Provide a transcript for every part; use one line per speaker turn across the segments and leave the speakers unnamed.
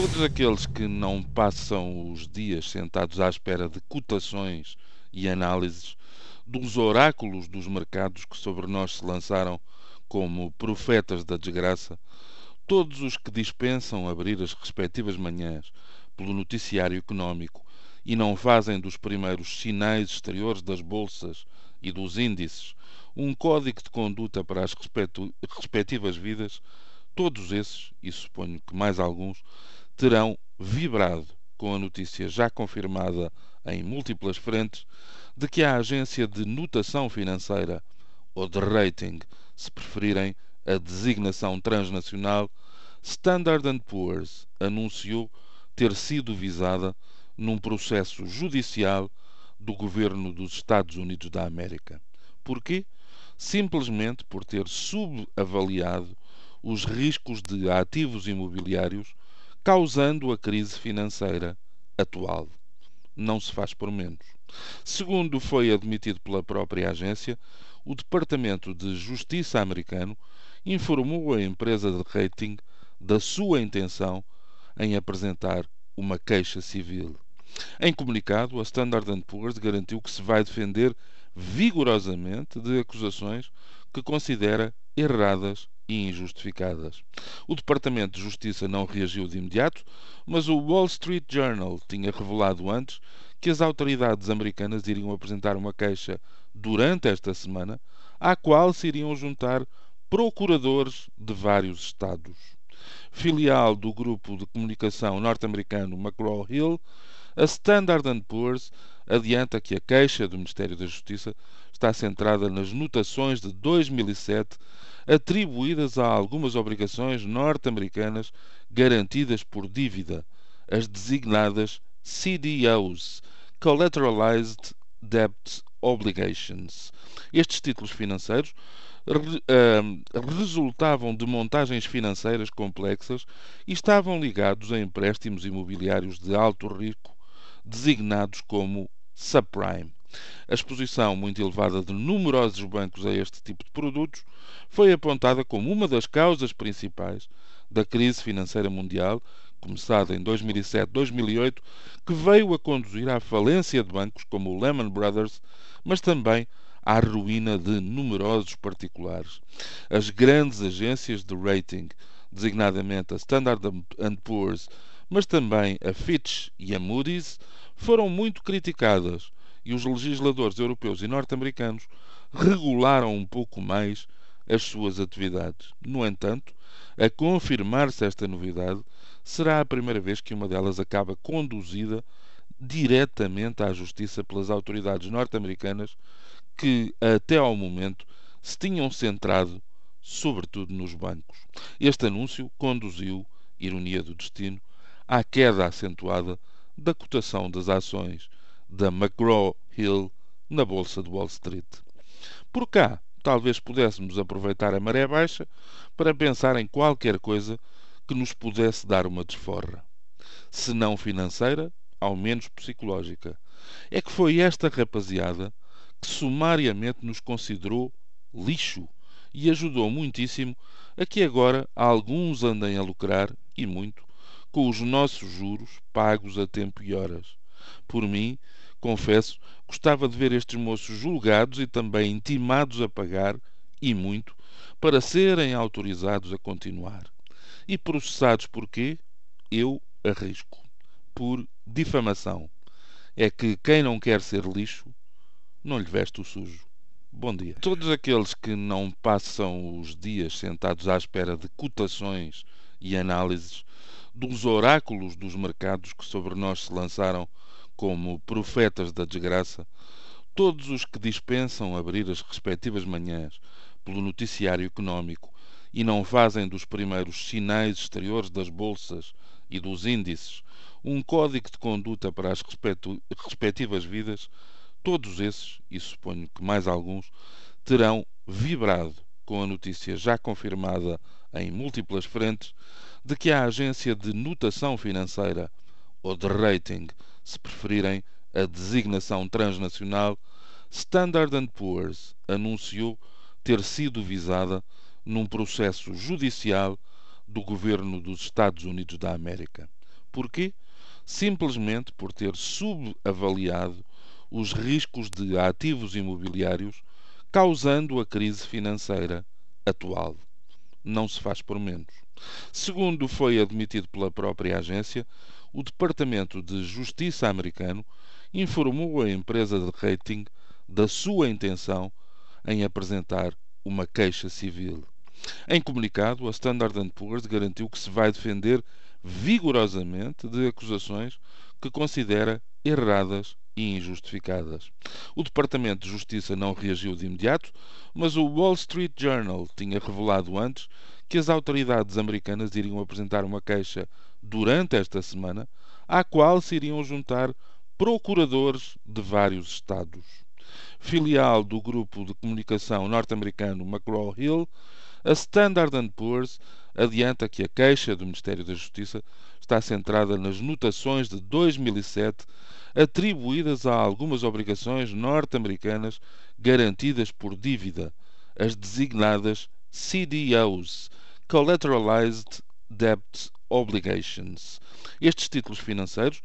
Todos aqueles que não passam os dias sentados à espera de cotações e análises dos oráculos dos mercados que sobre nós se lançaram como profetas da desgraça, todos os que dispensam abrir as respectivas manhãs pelo noticiário económico e não fazem dos primeiros sinais exteriores das bolsas e dos índices um código de conduta para as respectivas vidas, todos esses, e suponho que mais alguns, terão vibrado com a notícia já confirmada em múltiplas frentes de que a agência de notação financeira, ou de rating, se preferirem a designação transnacional, Standard Poor's anunciou ter sido visada num processo judicial do governo dos Estados Unidos da América. Porquê? Simplesmente por ter subavaliado os riscos de ativos imobiliários causando a crise financeira atual. Não se faz por menos. Segundo foi admitido pela própria agência, o Departamento de Justiça americano informou a empresa de rating da sua intenção em apresentar uma queixa civil. Em comunicado, a Standard Poor's garantiu que se vai defender vigorosamente de acusações que considera erradas e injustificadas. O Departamento de Justiça não reagiu de imediato, mas o Wall Street Journal tinha revelado antes que as autoridades americanas iriam apresentar uma queixa durante esta semana, à qual se iriam juntar procuradores de vários estados. Filial do grupo de comunicação norte-americano McGraw-Hill, a Standard Poor's adianta que a queixa do Ministério da Justiça está centrada nas notações de 2007 atribuídas a algumas obrigações norte-americanas garantidas por dívida, as designadas CDOs Collateralized Debt Obligations. Estes títulos financeiros resultavam de montagens financeiras complexas e estavam ligados a empréstimos imobiliários de alto risco, designados como subprime. A exposição muito elevada de numerosos bancos a este tipo de produtos foi apontada como uma das causas principais da crise financeira mundial, começada em 2007-2008, que veio a conduzir à falência de bancos como o Lehman Brothers, mas também à ruína de numerosos particulares. As grandes agências de rating, designadamente a Standard Poor's, mas também a Fitch e a Moody's, foram muito criticadas e os legisladores europeus e norte-americanos regularam um pouco mais as suas atividades. No entanto, a confirmar-se esta novidade, será a primeira vez que uma delas acaba conduzida diretamente à justiça pelas autoridades norte-americanas que, até ao momento, se tinham centrado sobretudo nos bancos. Este anúncio conduziu, ironia do destino, à queda acentuada da cotação das ações da McGraw-Hill na Bolsa de Wall Street. Por cá, talvez pudéssemos aproveitar a maré baixa para pensar em qualquer coisa que nos pudesse dar uma desforra. Se não financeira, ao menos psicológica. É que foi esta rapaziada que sumariamente nos considerou lixo e ajudou muitíssimo a que agora alguns andem a lucrar, e muito, com os nossos juros pagos a tempo e horas. Por mim, confesso, gostava de ver estes moços julgados e também intimados a pagar, e muito, para serem autorizados a continuar. E processados por quê? Eu arrisco. Por difamação. É que quem não quer ser lixo, não lhe veste o sujo. Bom dia. Todos aqueles que não passam os dias sentados à espera de cotações e análises dos oráculos dos mercados que sobre nós se lançaram como profetas da desgraça, todos os que dispensam abrir as respectivas manhãs pelo noticiário económico e não fazem dos primeiros sinais exteriores das bolsas e dos índices um código de conduta para as respectivas vidas, todos esses, e suponho que mais alguns, terão vibrado com a notícia já confirmada em múltiplas frentes de que a agência de notação financeira ou de rating se preferirem a designação transnacional, Standard Poor's anunciou ter sido visada num processo judicial do governo dos Estados Unidos da América. Porquê? Simplesmente por ter subavaliado os riscos de ativos imobiliários, causando a crise financeira atual. Não se faz por menos. Segundo foi admitido pela própria agência, o Departamento de Justiça americano informou a empresa de rating da sua intenção em apresentar uma queixa civil. Em comunicado, a Standard Poor's garantiu que se vai defender vigorosamente de acusações que considera erradas e injustificadas. O Departamento de Justiça não reagiu de imediato, mas o Wall Street Journal tinha revelado antes que as autoridades americanas iriam apresentar uma queixa durante esta semana, à qual se iriam juntar procuradores de vários estados. Filial do grupo de comunicação norte-americano McGraw-Hill, a Standard Poor's adianta que a queixa do Ministério da Justiça está centrada nas notações de 2007 atribuídas a algumas obrigações norte-americanas garantidas por dívida, as designadas CDOs, Collateralized Debt Obligations. Estes títulos financeiros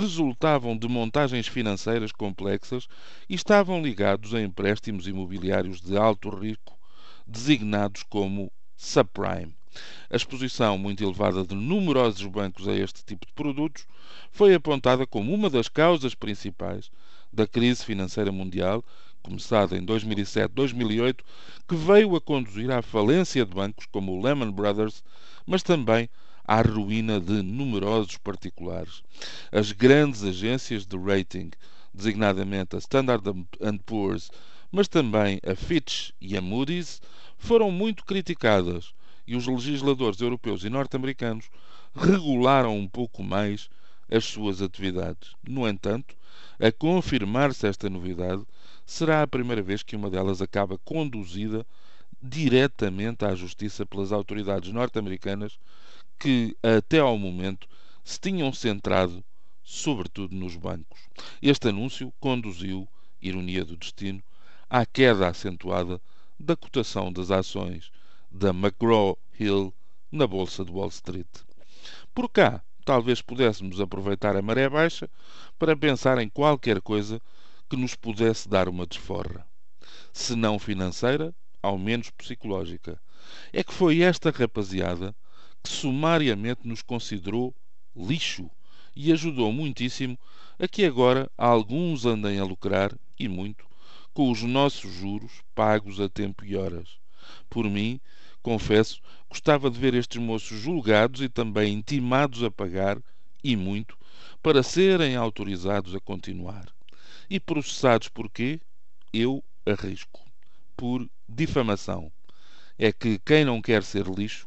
resultavam de montagens financeiras complexas e estavam ligados a empréstimos imobiliários de alto risco, designados como subprime. A exposição muito elevada de numerosos bancos a este tipo de produtos foi apontada como uma das causas principais da crise financeira mundial, começada em 2007-2008, que veio a conduzir à falência de bancos como o Lehman Brothers, mas também à ruína de numerosos particulares. As grandes agências de rating, designadamente a Standard Poor's, mas também a Fitch e a Moody's, foram muito criticadas e os legisladores europeus e norte-americanos regularam um pouco mais as suas atividades. No entanto, a confirmar-se esta novidade, será a primeira vez que uma delas acaba conduzida diretamente à justiça pelas autoridades norte-americanas que, até ao momento, se tinham centrado sobretudo nos bancos. Este anúncio conduziu, ironia do destino, à queda acentuada da cotação das ações da McGraw-Hill na Bolsa de Wall Street. Por cá, talvez pudéssemos aproveitar a maré baixa para pensar em qualquer coisa que nos pudesse dar uma desforra. Se não financeira, ao menos psicológica. É que foi esta rapaziada que sumariamente nos considerou lixo e ajudou muitíssimo a que agora alguns andem a lucrar, e muito, com os nossos juros pagos a tempo e horas. Por mim, confesso, gostava de ver estes moços julgados e também intimados a pagar, e muito, para serem autorizados a continuar. E processados por quê? Eu arrisco. Por difamação. É que quem não quer ser lixo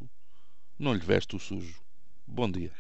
não lhe veste o sujo. Bom dia.